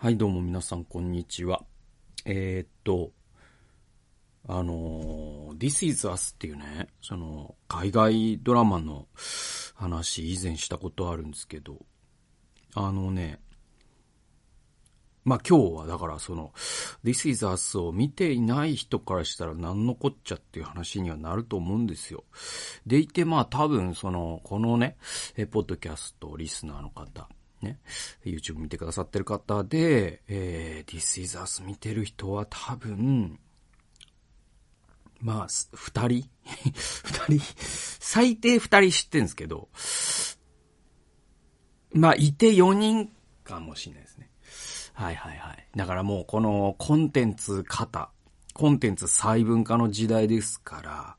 はい、どうも皆さん、こんにちは。えー、っと、あの、This is Us っていうね、その、海外ドラマの話、以前したことあるんですけど、あのね、まあ、今日はだからその、This is Us を見ていない人からしたら何のこっちゃっていう話にはなると思うんですよ。でいて、まあ多分その、このね、え、ポッドキャストリスナーの方、ね、YouTube 見てくださってる方で、えー、This is Us 見てる人は多分、まあ、二人？二人？最低二人知ってんですけど、まあ、いて四人かもしれないですね。はいはいはい。だからもうこのコンテンツ型、コンテンツ細分化の時代ですから、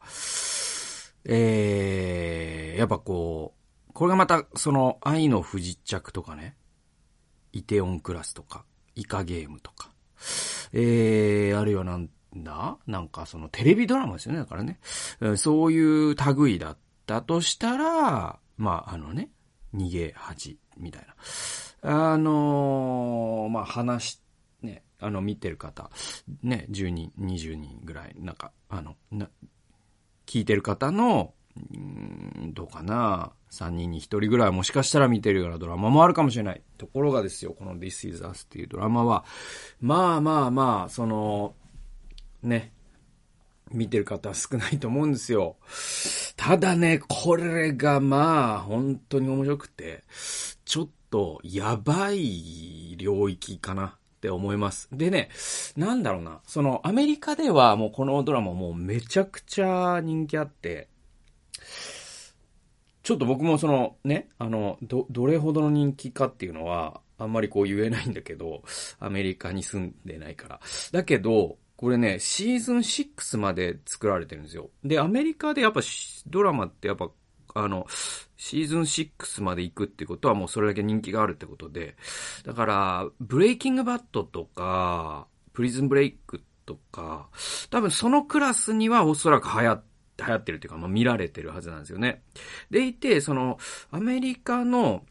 えー、やっぱこう、これがまた、その、愛の不時着とかね、イテオンクラスとか、イカゲームとか、えー、あるいはなんだ？なんかそのテレビドラマですよね、だからね。そういう類だったとしたら、まあ、あのね、逃げ恥みたいな。あのー、まあ、話、ね、あの、見てる方、ね、10人、20人ぐらい、なんか、あの、な、聞いてる方の、んどうかな3人に1人ぐらいもしかしたら見てるようなドラマもあるかもしれない。ところがですよ、この This is Us っていうドラマは、まあまあまあ、その、ね、見てる方は少ないと思うんですよ。ただね、これがまあ、本当に面白くて、ちょっとやばい領域かなって思います。でね、なんだろうな、そのアメリカではもうこのドラマもうめちゃくちゃ人気あって、ちょっと僕もそのね、あの、ど、どれほどの人気かっていうのは、あんまりこう言えないんだけど、アメリカに住んでないから。だけど、これね、シーズン6まで作られてるんですよ。で、アメリカでやっぱドラマってやっぱ、あの、シーズン6まで行くってことはもうそれだけ人気があるってことで、だから、ブレイキングバットとか、プリズンブレイクとか、多分そのクラスにはおそらく流行っ流行ってるっていうか、まあ、見られてるはずなんですよね。でいて、その、アメリカの、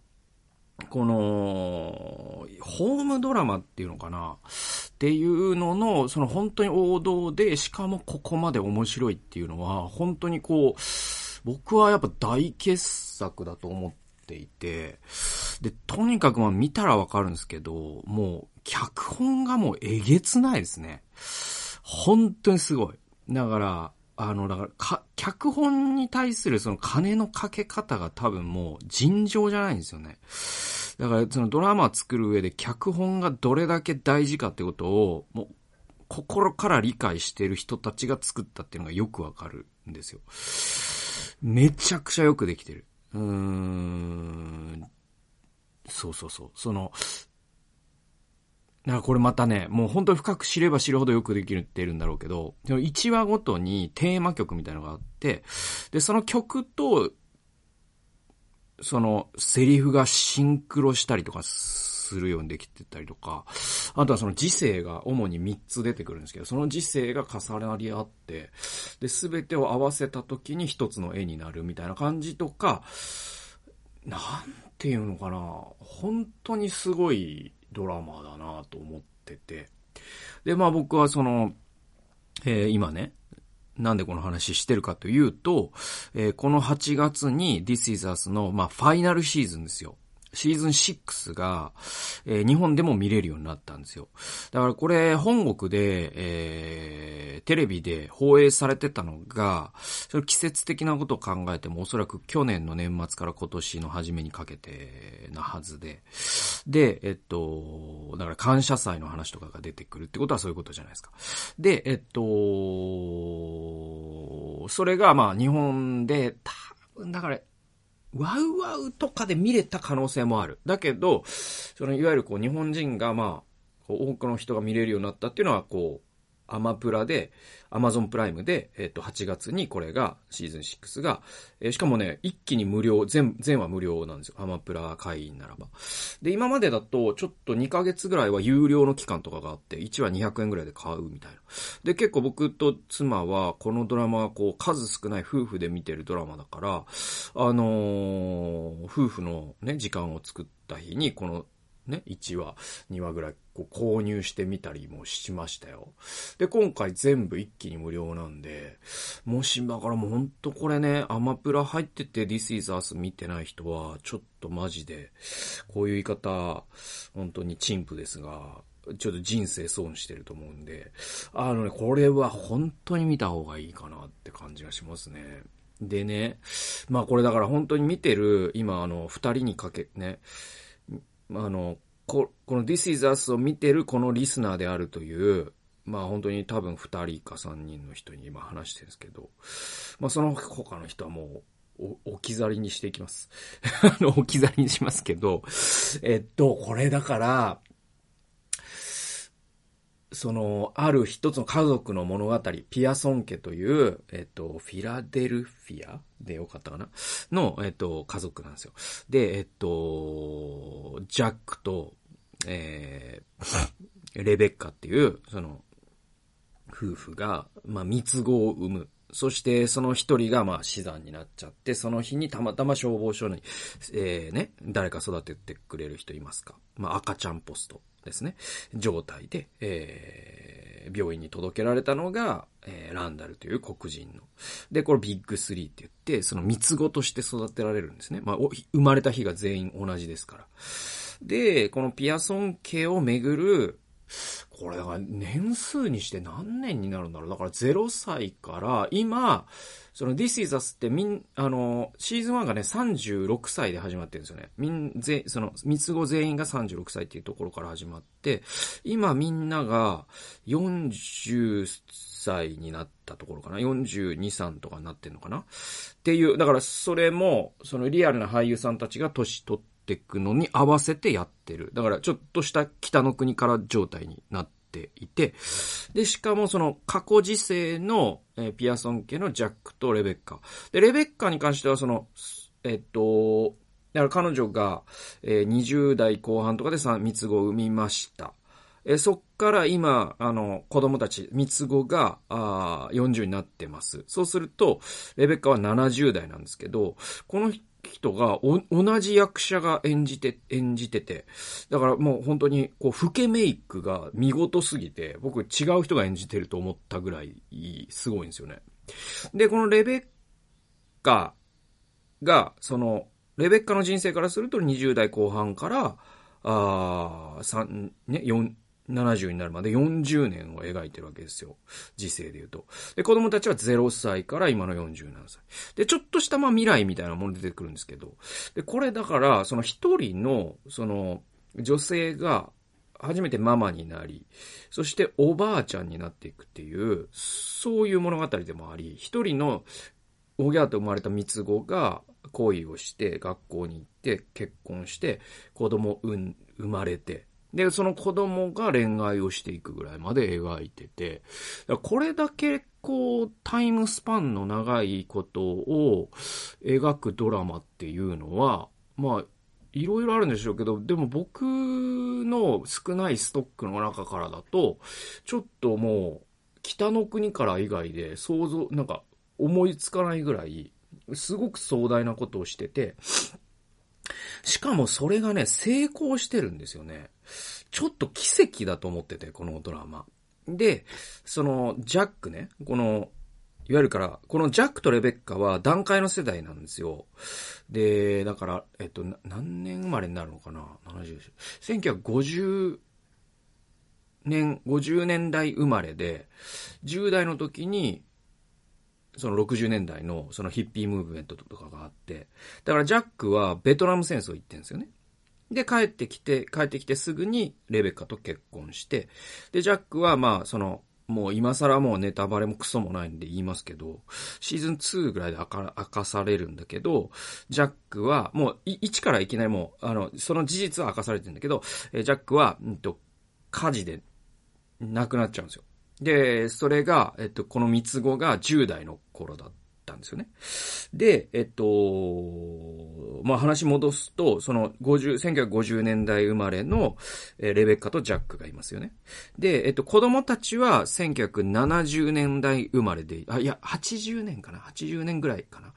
この、ホームドラマっていうのかな？っていうのの、その本当に王道で、しかもここまで面白いっていうのは、本当にこう、僕はやっぱ大傑作だと思っていて、で、とにかくまあ見たらわかるんですけど、もう、脚本がもうえげつないですね。本当にすごい。だから、あの、だから、か、脚本に対するその金のかけ方が多分もう尋常じゃないんですよね。だから、そのドラマ作る上で脚本がどれだけ大事かってことを、もう、心から理解してる人たちが作ったっていうのがよくわかるんですよ。めちゃくちゃよくできてる。うーん。そうそうそう。その、だからこれまたね、もう本当に深く知れば知るほどよくできるってるんだろうけど、1話ごとにテーマ曲みたいなのがあって、で、その曲と、そのセリフがシンクロしたりとかするようにできてたりとか、あとはその時世が主に3つ出てくるんですけど、その時世が重なり合って、で、すべてを合わせた時に一つの絵になるみたいな感じとか、なんていうのかな、本当にすごいドラマだなと思ってて。で、まあ僕はその、えー、今ね、なんでこの話してるかというと、えー、この8月に This is Us の、まあ、ファイナルシーズンですよ。シーズン6が、えー、日本でも見れるようになったんですよ。だからこれ、本国で、えー、テレビで放映されてたのが、それ季節的なことを考えても、おそらく去年の年末から今年の初めにかけてなはずで。で、えっと、だから感謝祭の話とかが出てくるってことはそういうことじゃないですか。で、えっと、それがまあ日本で、多分だからワウワウとかで見れた可能性もある。だけど、そのいわゆるこう日本人がまあ、多くの人が見れるようになったっていうのはこう、アマプラで、アマゾンプライムで、えっ、と、8月にこれが、シーズン6が、えー、しかもね、一気に無料、全、全話無料なんですよ。アマプラ会員ならば。で、今までだと、ちょっと2ヶ月ぐらいは有料の期間とかがあって、1話200円ぐらいで買うみたいな。で、結構僕と妻は、このドラマはこう、数少ない夫婦で見てるドラマだから、あのー、夫婦のね、時間を作った日に、このね、1話、2話ぐらいこう購入してみたりもしましたよ。で、今回全部一気に無料なんで、もし、だからもうほんとこれね、アマプラ入ってて This is Us 見てない人は、ちょっとマジで、こういう言い方、本当に陳腐ですが、ちょっと人生損してると思うんで、あのね、これは本当に見た方がいいかなって感じがしますね。でね、まあこれだから本当に見てる、今あの、二人にかけ、ね、まああの、ここの This is Us を見てるこのリスナーであるという、まあ本当に多分二人か三人の人に今話してるんですけど、まあその他の人はもうお、置き去りにしていきます。あの、置き去りにしますけど、えっと、これだから、その、ある一つの家族の物語、ピアソン家という、えっと、フィラデルフィア？でよかったかな？の、えっと、家族なんですよ。で、えっと、ジャックと、えー、レベッカっていう、その、夫婦が、まあ、三つ子を産む。そして、その一人が、まあ、死産になっちゃって、その日にたまたま消防署に、えー、ね、誰か育ててくれる人いますか？まあ、赤ちゃんポストですね、状態で、えー、病院に届けられたのが、えー、ランダルという黒人の。で、これビッグスリーって言って、その三つ子として育てられるんですね。まあ、生まれた日が全員同じですから。で、このピアソン家をめぐる、これだから年数にして何年になるんだろう。だから0歳から今、その This is Us ってみん、あの、シーズン1がね、36歳で始まってるんですよね。みん、ぜ、その、三つ子全員が36歳っていうところから始まって、今みんなが40歳になったところかな。42、3とかになってんのかな。っていう、だからそれも、そのリアルな俳優さんたちが年取っていくのに合わせてやってる。だからちょっとした北の国から状態になってていて、で、しかもその過去時世の、え、ピアソン家のジャックとレベッカ。で、レベッカに関してはその、えっと、だから彼女が、えー、20代後半とかで三つ子を産みました。え、そっから今、あの、子供たち、三つ子が、あ40になってます。そうすると、レベッカは70代なんですけど、この人人が同じ役者が演じて、演じてて、だからもう本当に、こう、老けメイクが見事すぎて、僕違う人が演じてると思ったぐらい、すごいんですよね。で、このレベッカが、その、レベッカの人生からすると20代後半から、ああ、3、ね、4、70になるまで40年を描いてるわけですよ。時世で言うと。で、子供たちは0歳から今の47歳。で、ちょっとしたまあ未来みたいなもの出てくるんですけど。で、これだから、その一人の、その、女性が初めてママになり、そしておばあちゃんになっていくっていう、そういう物語でもあり、一人のおぎゃーと生まれた三つ子が恋をして学校に行って結婚して子供うん生まれてで、その子供が恋愛をしていくぐらいまで描いてて、これだけこう、タイムスパンの長いことを描くドラマっていうのは、まあ、いろいろあるんでしょうけど、でも僕の少ないストックの中からだと、ちょっともう、北の国から以外で想像、なんか思いつかないぐらい、すごく壮大なことをしてて、しかもそれがね、成功してるんですよね。ちょっと奇跡だと思ってて、このドラマ。で、その、ジャックね、この、いわゆるから、このジャックとレベッカは段階の世代なんですよ。で、だから、えっと、何年生まれになるのかな ?70、1950年、50年代生まれで、10代の時に、その60年代のそのヒッピームーブメントとかがあって、だからジャックはベトナム戦争行ってんですよね。で、帰ってきて、帰ってきてすぐにレベッカと結婚して、で、ジャックはまあ、その、もう今更もうネタバレもクソもないんで言いますけど、シーズン2ぐらいで明か明かされるんだけど、ジャックは、もう1からいきなりもう、あの、その事実は明かされてるんだけど、えジャックは、うんと、火事で亡くなっちゃうんですよ。で、それが、えっと、この三つ子が10代の頃だったんですよね。で、えっと、まあ、話戻すと、その50、1950年代生まれの、え、レベッカとジャックがいますよね。で、えっと、子供たちは1970年代生まれで、あ、いや、80年かな ?80 年ぐらいかな？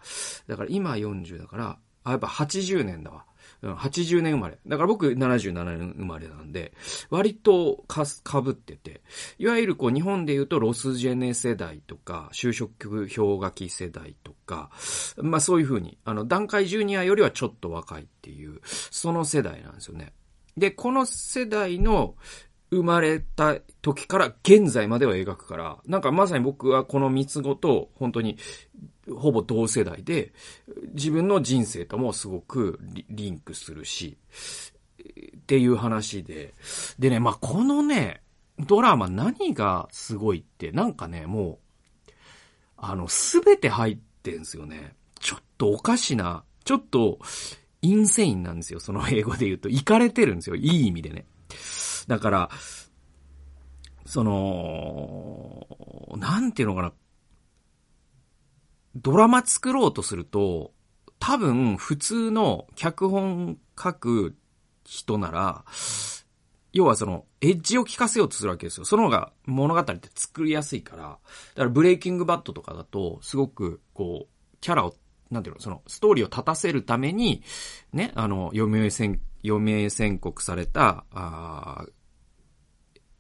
だから今40だから、あ、やっぱ80年だわ。80年生まれ。だから僕77年生まれなんで、割とかす、被ってて、いわゆるこう日本で言うとロスジェネ世代とか、就職氷河期世代とか、まあそういうふうに、あの段階ジュニアよりはちょっと若いっていう、その世代なんですよね。で、この世代の生まれた時から現在までを描くから、なんかまさに僕はこの三つ子と本当にほぼ同世代で、自分の人生ともすごくリンクするし、っていう話で。でね、まあ、このね、ドラマ何がすごいって、なんかね、もう、あの、すべて入ってんすよね。ちょっとおかしな、ちょっと、インセインなんですよ。その英語で言うと。行かれてるんですよ。いい意味でね。だから、その、なんていうのかな。ドラマ作ろうとすると、多分普通の脚本書く人なら、要はその、エッジを効かせようとするわけですよ。その方が物語って作りやすいから。だからブレイキングバットとかだと、すごく、こう、キャラを、なんていうの、その、ストーリーを立たせるために、ね、あの、余命宣、余命宣告された、あ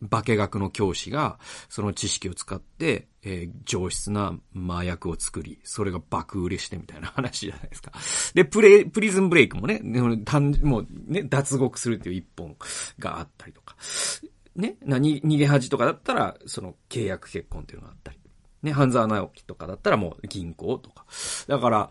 化学の教師が、その知識を使って、えー、上質な麻薬を作り、それが爆売れしてみたいな話じゃないですか。で、プレ、プリズンブレイクもね、単もうね、脱獄するっていう一本があったりとか。ね、な、逃げ恥とかだったら、その契約結婚っていうのがあったり。ね、半沢直樹とかだったらもう銀行とか。だから、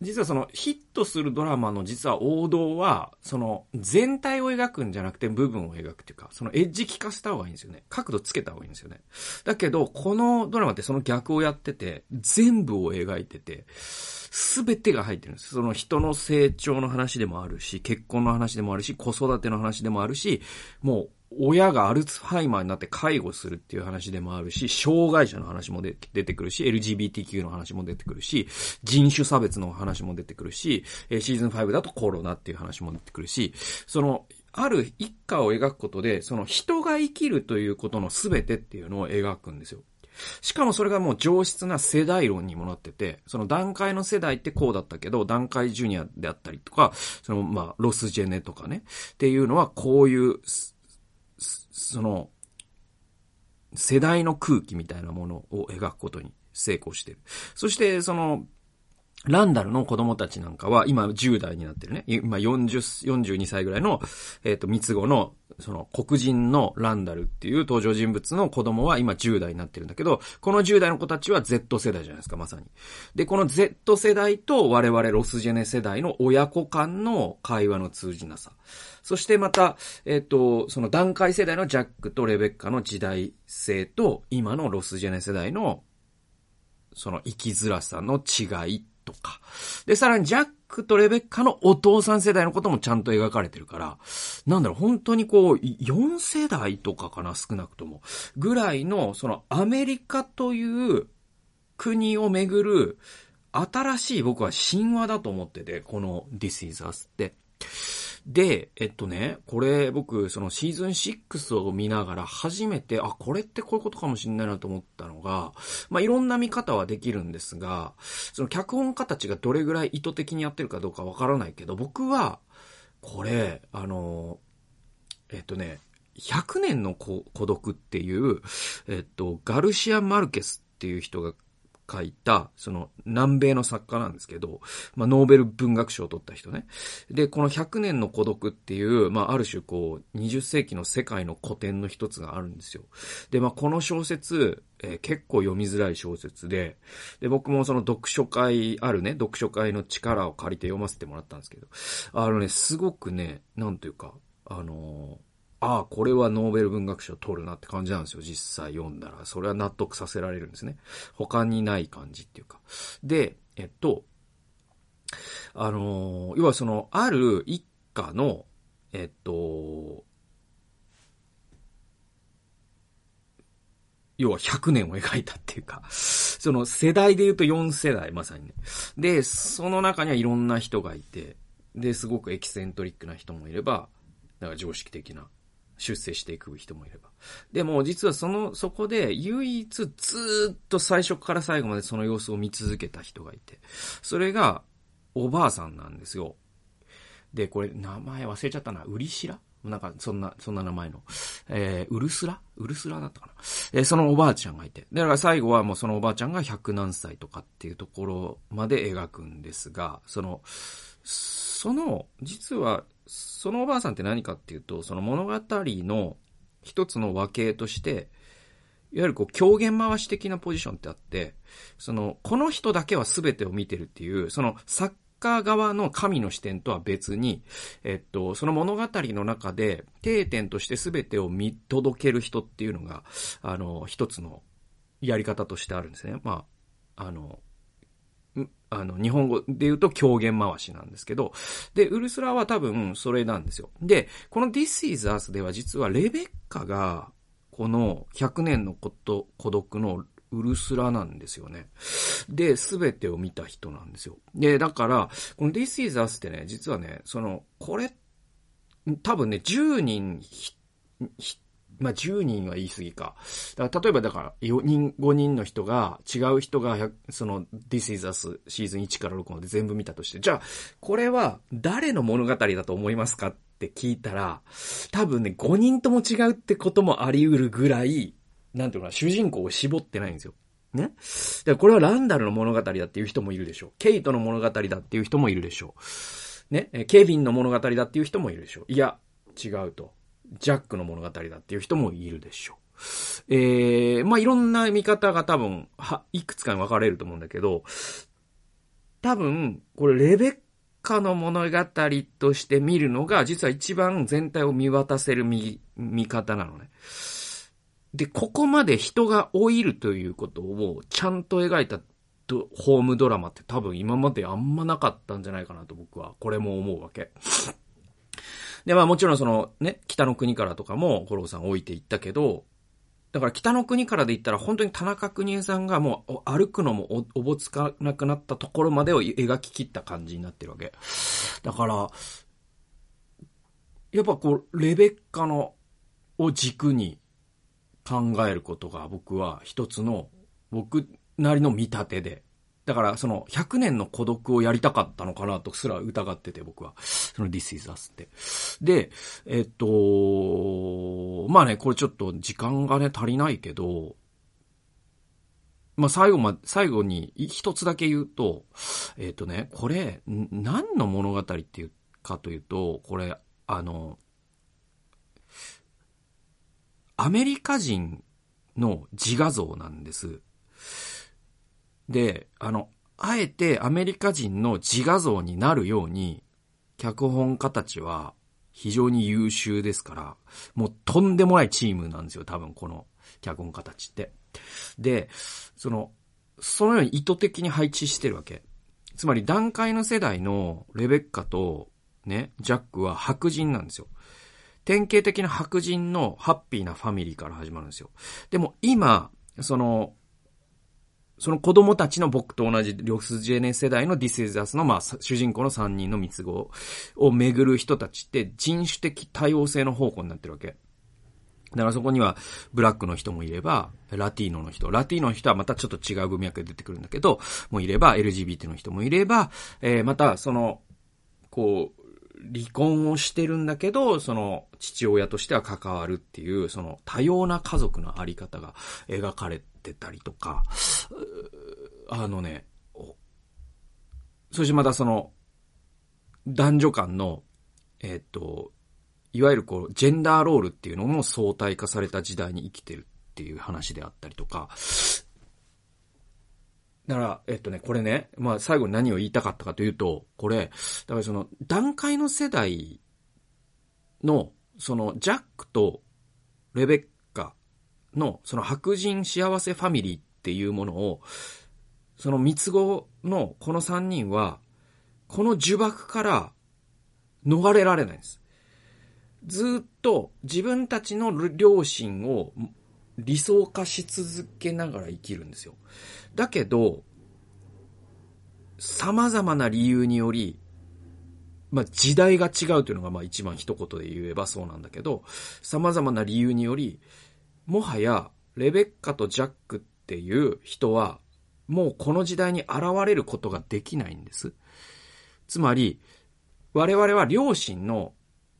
実はそのヒットするドラマの実は王道は、その全体を描くんじゃなくて部分を描くっていうか、そのエッジ効かせた方がいいんですよね。角度つけた方がいいんですよね。だけど、このドラマってその逆をやってて、全部を描いてて、すべてが入ってるんです。その人の成長の話でもあるし、結婚の話でもあるし、子育ての話でもあるし、もう親がアルツハイマーになって介護するっていう話でもあるし、障害者の話も出てくるし、LGBTQ の話も出てくるし、人種差別の話も出てくるし、シーズン5だとコロナっていう話も出てくるし、その、ある一家を描くことで、その人が生きるということの全てっていうのを描くんですよ。しかもそれがもう上質な世代論にもなってて、その段階の世代ってこうだったけど、段階ジュニアであったりとか、そのまあ、ロスジェネとかね、っていうのはこういうその、世代の空気みたいなものを描くことに成功してる。そして、その、ランダルの子供たちなんかは、今10代になってるね。今40、42歳ぐらいの、えっ、ー、と、三つ子の、その、黒人のランダルっていう登場人物の子供は今10代になってるんだけど、この10代の子たちは Z 世代じゃないですか、まさに。で、この Z 世代と我々ロスジェネ世代の親子間の会話の通じなさ。そしてまた、えっ、と、その段階世代のジャックとレベッカの時代性と、今のロスジェネ世代の、その生きづらさの違いとか。で、さらにジャックとレベッカのお父さん世代のこともちゃんと描かれてるから、なんだろう、本当にこう、4世代とかかな、少なくとも。ぐらいの、そのアメリカという国をめぐる、新しい僕は神話だと思ってて、この This is Us って。で、えっとね、これ僕、そのシーズン6を見ながら初めて、あ、これってこういうことかもしんないなと思ったのが、まあ、いろんな見方はできるんですが、その脚本家たちがどれぐらい意図的にやってるかどうかわからないけど、僕は、これ、あの、えっとね、100年の孤独っていう、えっと、ガルシア・マルケスっていう人が書いた、その南米の作家なんですけど、まあ、ノーベル文学賞を取った人ね。で、この100年の孤独っていう、まあ、ある種こう、20世紀の世界の古典の一つがあるんですよ。で、まあ、この小説、えー、結構読みづらい小説で、で、僕もその読書会、あるね、読書会の力を借りて読ませてもらったんですけど、あのね、すごくね、なんというか、あのーああ、これはノーベル文学賞取るなって感じなんですよ。実際読んだら。それは納得させられるんですね。他にない感じっていうか。で、えっと、あの、要はその、ある一家の、えっと、要は100年を描いたっていうか、その世代で言うと4世代、まさにね。で、その中にはいろんな人がいて、で、すごくエキセントリックな人もいれば、だから常識的な出世していく人もいれば。でも、実はその、そこで唯一ずっと最初から最後までその様子を見続けた人がいて、それがおばあさんなんですよ。で、これ名前忘れちゃったな。ウリシラ？なんか、そんな、そんな名前の。えー、ウルスラ？ウルスラだったかな。えー、そのおばあちゃんがいて。だから最後はもうそのおばあちゃんが100何歳とかっていうところまで描くんですが、その、その、実は、そのおばあさんって何かっていうと、その物語の一つの和形として、いわゆるこう狂言回し的なポジションってあって、その、この人だけは全てを見てるっていう、その作家側の神の視点とは別に、えっと、その物語の中で定点として全てを見届ける人っていうのが、あの、一つのやり方としてあるんですね。まあ、あの、あの、日本語で言うと狂言回しなんですけど、で、ウルスラは多分それなんですよ。で、この This is Us では実はレベッカが、この100年のこと、孤独のウルスラなんですよね。で、すべてを見た人なんですよ。で、だから、この This is Us ってね、実はね、その、これ、多分ね、10人ひ、ひ、まあ、10人は言い過ぎか。だから例えばだから、4人、5人の人が、違う人が、その、This is Us シーズン1から6まで全部見たとして、じゃあ、これは誰の物語だと思いますかって聞いたら、多分ね、5人とも違うってこともあり得るぐらい、なんていうかな、主人公を絞ってないんですよ。ね？で、これはランダルの物語だっていう人もいるでしょう。ケイトの物語だっていう人もいるでしょう。ね？ケビンの物語だっていう人もいるでしょう。いや、違うと。ジャックの物語だっていう人もいるでしょう。えー、まあ、いろんな見方が多分、は、いくつかに分かれると思うんだけど、多分、これレベッカの物語として見るのが、実は一番全体を見渡せる見、見方なのね。で、ここまで人が老いるということをちゃんと描いたホームドラマって多分今まであんまなかったんじゃないかなと僕はこれも思うわけ。で、まあもちろんそのね、北の国からとかも五郎さん置いていったけど、だから北の国からで言ったら本当に田中邦衛さんがもう歩くのもおおぼつかなくなったところまでを描き切った感じになってるわけ。だから、やっぱこう、レベッカのを軸に考えることが僕は一つの僕なりの見立てで。だからその100年の孤独をやりたかったのかなとすら疑ってて僕は。その This is Us って。で、えっと、まあね、これちょっと時間がね足りないけど、まあ最後ま、最後に一つだけ言うと、えっとね、これ、何の物語っていうかというと、これ、あの、アメリカ人の自画像なんです。で、あの、あえてアメリカ人の自画像になるように、脚本家たちは非常に優秀ですから、もうとんでもないチームなんですよ、多分この脚本家たちって。で、その、そのように意図的に配置してるわけ。つまり段階の世代のレベッカとね、ジャックは白人なんですよ。典型的な白人のハッピーなファミリーから始まるんですよ。でも今、その、その子供たちの僕と同じリョスジェネ世代のディスイズアスの、まあ、主人公の3人の密合を巡る人たちって人種的多様性の方向になってるわけ。だからそこにはブラックの人もいれば、ラティーノの人。ラティーノの人はまたちょっと違う文脈で出てくるんだけど、もういれば、LGBT の人もいれば、えー、またその、こう、離婚をしてるんだけど、その父親としては関わるっていう、その多様な家族のあり方が描かれててたりとか、あのね、そしてまたその、男女間の、えっ、と、いわゆるこう、ジェンダーロールっていうのも相対化された時代に生きてるっていう話であったりとか、だから、えっとね、これね、まあ最後に何を言いたかったかというと、これ、だからその段階の世代の、そのジャックとレベッのその白人幸せファミリーっていうものを、その三つ子のこの三人は、この呪縛から逃れられないんです。ずっと自分たちの両親を理想化し続けながら生きるんですよ。だけど、様々な理由により、まあ、時代が違うというのがまあ一番一言で言えばそうなんだけど、様々な理由により、もはやレベッカとジャックっていう人は、もうこの時代に現れることができないんです。つまり、我々は両親の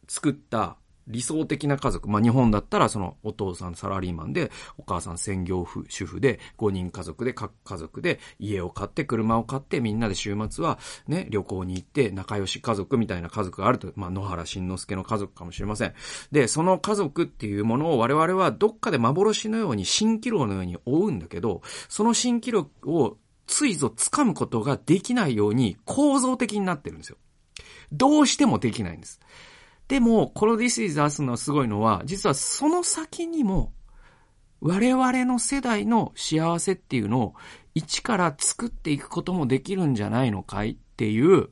作った理想的な家族。まあ、日本だったらそのお父さんサラリーマンで、お母さん専業婦主婦で、5人家族で、各家族で、家を買って、車を買って、みんなで週末はね、旅行に行って、仲良し家族みたいな家族があると、まあ、野原慎之介の家族かもしれません。で、その家族っていうものを我々はどっかで幻のように、蜃気楼のように追うんだけど、その蜃気楼をついぞ掴むことができないように構造的になってるんですよ。どうしてもできないんです。でも、この This is Us のすごいのは、実はその先にも、我々の世代の幸せっていうのを一から作っていくこともできるんじゃないのかいっていう、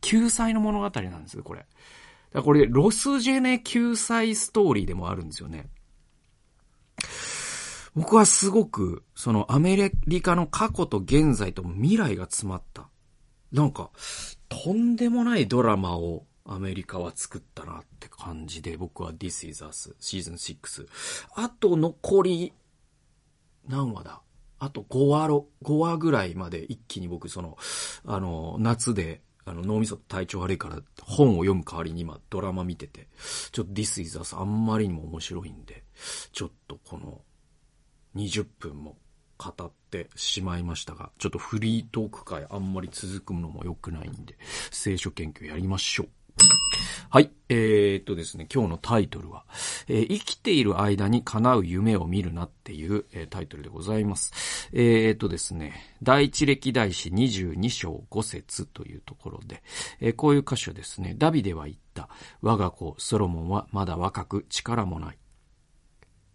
救済の物語なんですよ、これ。だこれ、ロスジェネ救済ストーリーでもあるんですよね。僕はすごく、そのアメリカの過去と現在と未来が詰まった。なんか、とんでもないドラマをアメリカは作ったなって感じで、僕は This is Us シーズン6。あと残り、何話だ？あと5話ろ、5話ぐらいまで一気に僕その、あの、夏で、あの、脳みそ体調悪いから本を読む代わりに今ドラマ見てて、ちょっと This is Us あんまりにも面白いんで、ちょっとこの20分も語ってしまいましたが、ちょっとフリートーク会あんまり続くのも良くないんで、聖書研究やりましょう。はい。えー、っとですね、今日のタイトルは、えー、生きている間に叶う夢を見るなっていう、えー、タイトルでございます。えー、っとですね、第一歴代史22章5節というところで、えこういう箇所ですね、ダビデは言った、我が子ソロモンはまだ若く力もない。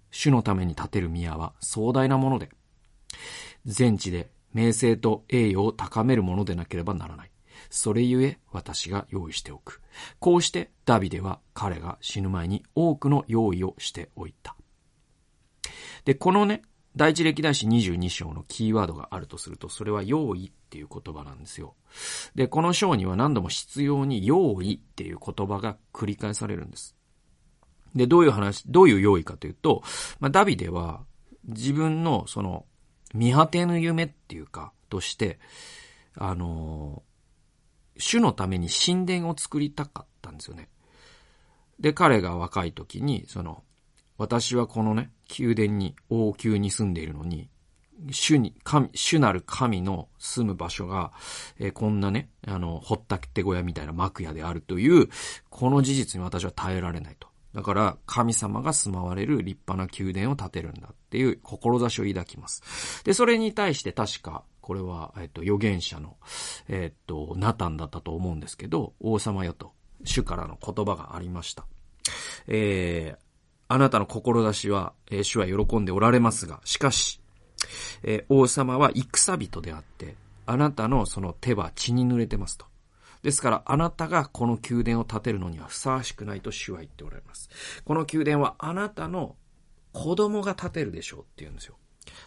主のために建てる宮は壮大なもので、全地で名声と栄誉を高めるものでなければならない。それゆえ私が用意しておく。こうしてダビデは彼が死ぬ前に多くの用意をしておいた。で、このね、第一歴代史22章のキーワードがあるとすると、それは用意っていう言葉なんですよ。で、この章には何度も必要に用意っていう言葉が繰り返されるんです。で、どういう話、どういう用意かというと、まあ、ダビデは自分のその見果てぬ夢っていうか、として、あの主のために神殿を作りたかったんですよね。で、彼が若い時に、その、私はこのね、宮殿に、王宮に住んでいるのに、主に、神、主なる神の住む場所が、えー、こんなね、あの、ほったて小屋みたいな幕屋であるという、この事実に私は耐えられないと。だから、神様が住まわれる立派な宮殿を建てるんだっていう志を抱きます。で、それに対して確か、これは、えっと、預言者の、えっと、ナタンだったと思うんですけど、王様よと、主からの言葉がありました。えー、あなたの志は、えー、主は喜んでおられますが、しかし、えー、王様は戦人であって、あなたのその手は血に濡れてますと。ですから、あなたがこの宮殿を建てるのにはふさわしくないと主は言っておられます。この宮殿はあなたの子供が建てるでしょうって言うんですよ。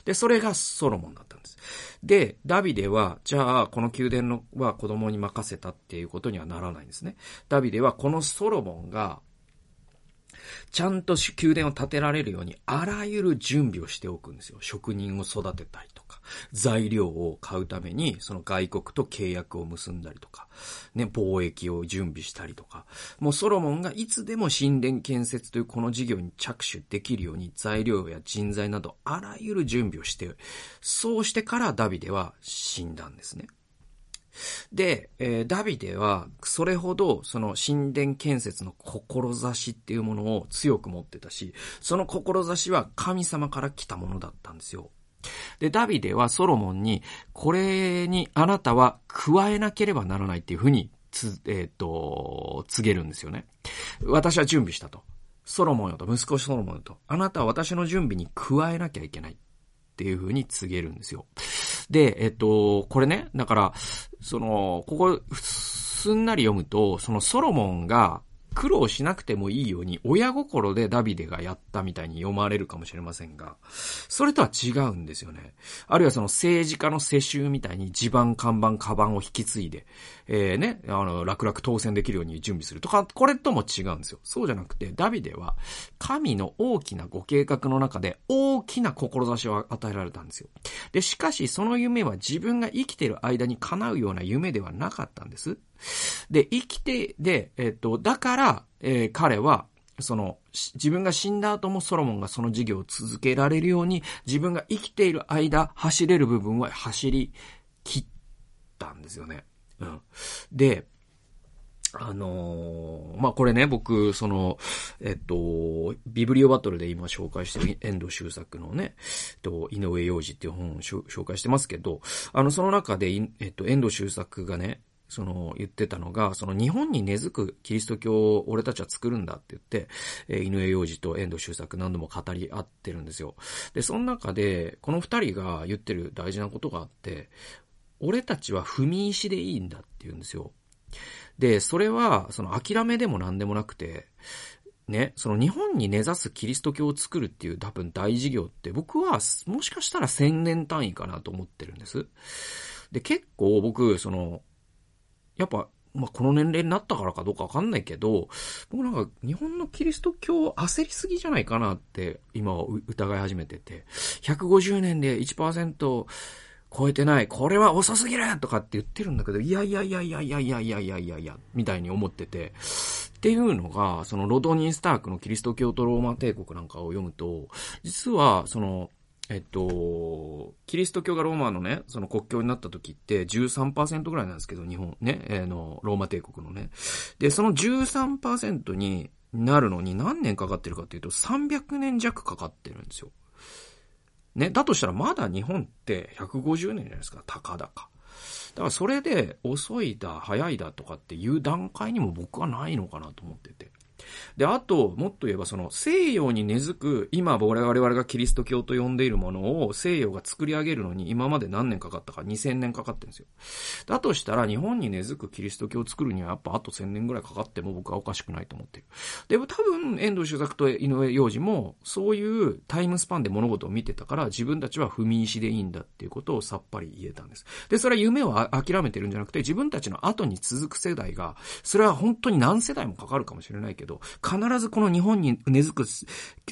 で、それがソロモンだったんです。で、ダビデは、じゃあ、この宮殿のは子供に任せたっていうことにはならないんですね。ダビデは、このソロモンが、ちゃんと宮殿を建てられるように、あらゆる準備をしておくんですよ。職人を育てたりとか、材料を買うために、その外国と契約を結んだりとか、ね、貿易を準備したりとか、もうソロモンがいつでも神殿建設というこの事業に着手できるように材料や人材などあらゆる準備をして、そうしてからダビデは死んだんですね。で、えー、ダビデは、それほど、その神殿建設の志っていうものを強く持ってたし、その志は神様から来たものだったんですよ。で、ダビデはソロモンに、これにあなたは加えなければならないっていうふうに、つ、えっ、ー、と、告げるんですよね。私は準備したと。ソロモンよと、息子ソロモンよと、あなたは私の準備に加えなきゃいけないっていうふうに告げるんですよ。で、えっと、これね、だから、その、ここ、すんなり読むと、そのソロモンが、苦労しなくてもいいように親心でダビデがやったみたいに読まれるかもしれませんが、それとは違うんですよね。あるいはその政治家の世襲みたいに地盤、看板、カバンを引き継いで、えー、ね、あの、楽々当選できるように準備するとか、これとも違うんですよ。そうじゃなくて、ダビデは神の大きなご計画の中で大きな志を与えられたんですよ。で、しかしその夢は自分が生きている間に叶うような夢ではなかったんです。で、生きて、で、えっと、だから、えー、彼は、その、自分が死んだ後もソロモンがその事業を続けられるように、自分が生きている間、走れる部分は走り切ったんですよね。うん。で、あのー、まあ、これね、僕、その、えっと、ビブリオバトルで今紹介してる遠藤周作のね、えっと、井上洋二っていう本を紹介してますけど、あの、その中で、えっと、遠藤周作がね、その、言ってたのが、その日本に根付くキリスト教を俺たちは作るんだって言って、えー、井上洋二と遠藤周作何度も語り合ってるんですよ。で、その中で、この二人が言ってる大事なことがあって、俺たちは踏み石でいいんだって言うんですよ。で、それは、その諦めでも何でもなくて、ね、その日本に根ざすキリスト教を作るっていう多分大事業って僕はもしかしたら千年単位かなと思ってるんです。で、結構僕、その、やっぱ、まあ、この年齢になったからかどうかわかんないけど、僕なんか日本のキリスト教焦りすぎじゃないかなって今は疑い始めてて、150年で1%超えてない。これは遅すぎるとかって言ってるんだけど、いやいやいやいやいやいやいやいやいやいや、みたいに思ってて。っていうのが、そのロドニー・スタークのキリスト教とローマ帝国なんかを読むと、実は、その、えっと、キリスト教がローマのね、その国境になった時って13%ぐらいなんですけど、日本ね、えー、の、ローマ帝国のね。で、その13%になるのに何年かかってるかっていうと、300年弱かかってるんですよ。ね、だとしたらまだ日本って150年じゃないですか、高々。だからそれで遅いだ、早いだとかっていう段階にも僕はないのかなと思ってて。で、あと、もっと言えばその西洋に根付く、今我々がキリスト教と呼んでいるものを西洋が作り上げるのに今まで何年かかったか2000年かかってるんですよ。だとしたら日本に根付くキリスト教を作るにはやっぱあと1000年ぐらいかかっても僕はおかしくないと思ってる。でも多分遠藤周作と井上洋二もそういうタイムスパンで物事を見てたから自分たちは踏み石でいいんだっていうことをさっぱり言えたんです。で、それは夢を諦めてるんじゃなくて自分たちの後に続く世代が、それは本当に何世代もかかるかもしれないけど、必ずこの日本に根付く、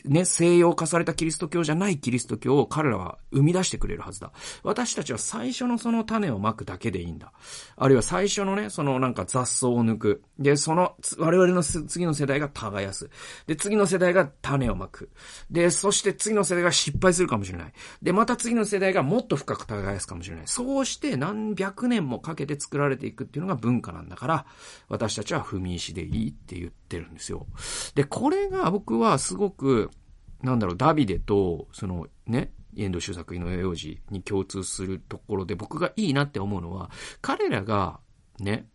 ね、西洋化されたキリスト教じゃないキリスト教を彼らは生み出してくれるはずだ。私たちは最初のその種をまくだけでいいんだ。あるいは最初のね、そのなんか雑草を抜く。で、その、我々の次の世代が耕す。で、次の世代が種をまく。で、そして次の世代が失敗するかもしれない。で、また次の世代がもっと深く耕すかもしれない。そうして何百年もかけて作られていくっていうのが文化なんだから、私たちは踏み石でいいって言ってるんですよ。で、これが僕はすごく、なんだろう、ダビデと、そのね、遠藤周作井上洋二に共通するところで僕がいいなって思うのは、彼らがね、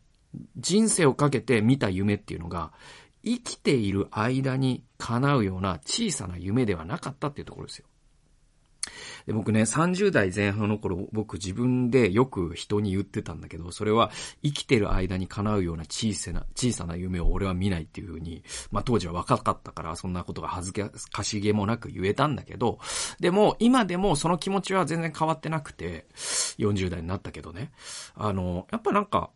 人生をかけて見た夢っていうのが、生きている間に叶うような小さな夢ではなかったっていうところですよ。で僕ね、30代前半の頃、僕自分でよく人に言ってたんだけど、それは生きてる間に叶うような小さな、小さな夢を俺は見ないっていうふうに、まあ当時は若かったから、そんなことが恥ずかしげもなく言えたんだけど、でも今でもその気持ちは全然変わってなくて、40代になったけどね。あの、やっぱなんか、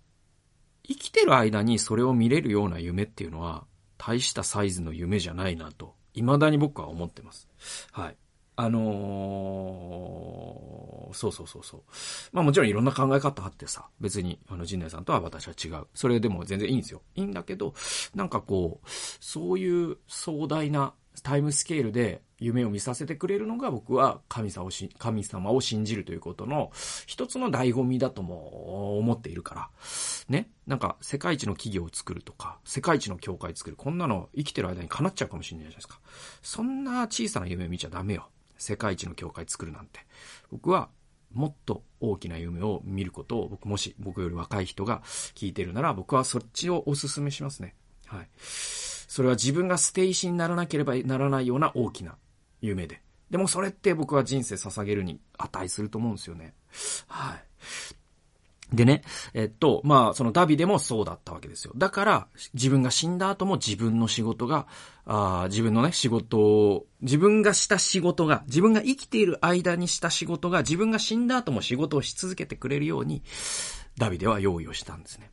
生きてる間にそれを見れるような夢っていうのは、大したサイズの夢じゃないなと、未だに僕は思ってます。はい。あのー、そうそうそうそう。まあもちろんいろんな考え方あってさ、別に、あの、陣内さんとは私は違う。それでも全然いいんですよ。いいんだけど、なんかこう、そういう壮大なタイムスケールで夢を見させてくれるのが僕は神様をし、神様を信じるということの一つの醍醐味だとも思っているから。ね？なんか世界一の企業を作るとか、世界一の教会を作る。こんなの生きてる間に叶っちゃうかもしれないじゃないですか。そんな小さな夢を見ちゃダメよ。世界一の教会作るなんて。僕はもっと大きな夢を見ることを僕もし僕より若い人が聞いてるなら僕はそっちをお勧めしますね。はい。それは自分が捨て石にならなければならないような大きな夢で。でもそれって僕は人生捧げるに値すると思うんですよね。はい。でね、えっと、まあ、そのダビでもそうだったわけですよ。だから、自分が死んだ後も自分の仕事が、あ自分のね、仕事を、自分がした仕事が、自分が生きている間にした仕事が、自分が死んだ後も仕事をし続けてくれるように、ダビデは用意をしたんですね。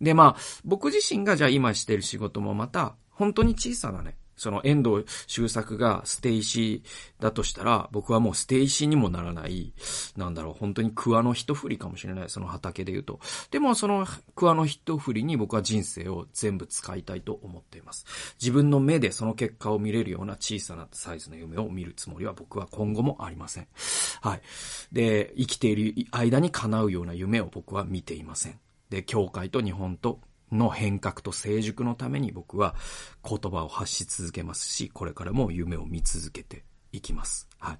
で、まあ、僕自身がじゃあ今してる仕事もまた、本当に小さなね、その遠藤周作がステイシーだとしたら、僕はもうステイシーにもならない、なんだろう、本当に鍬の一振りかもしれない、その畑で言うと。でもその桑の一振りに僕は人生を全部使いたいと思っています。自分の目でその結果を見れるような小さなサイズの夢を見るつもりは僕は今後もありません。はい。で、生きている間に叶うような夢を僕は見ていません。で、教会と日本との変革と成熟のために僕は言葉を発し続けますし、これからも夢を見続けていきます。はい。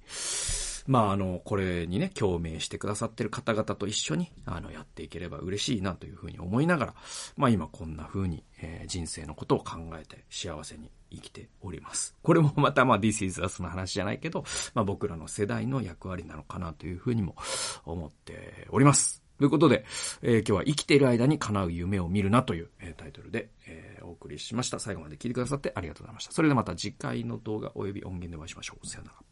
まあ、あの、これにね、共鳴してくださってる方々と一緒に、あの、やっていければ嬉しいなというふうに思いながら、まあ今こんな風に、えー、人生のことを考えて幸せに生きております。これもまたまあ This is Us の話じゃないけど、まあ僕らの世代の役割なのかなというふうにも思っております。ということで、えー、今日は生きている間に叶う夢を見るなという、えー、タイトルで、えー、お送りしました。最後まで聞いてくださってありがとうございました。それではまた次回の動画及び音源でお会いしましょう。さよなら。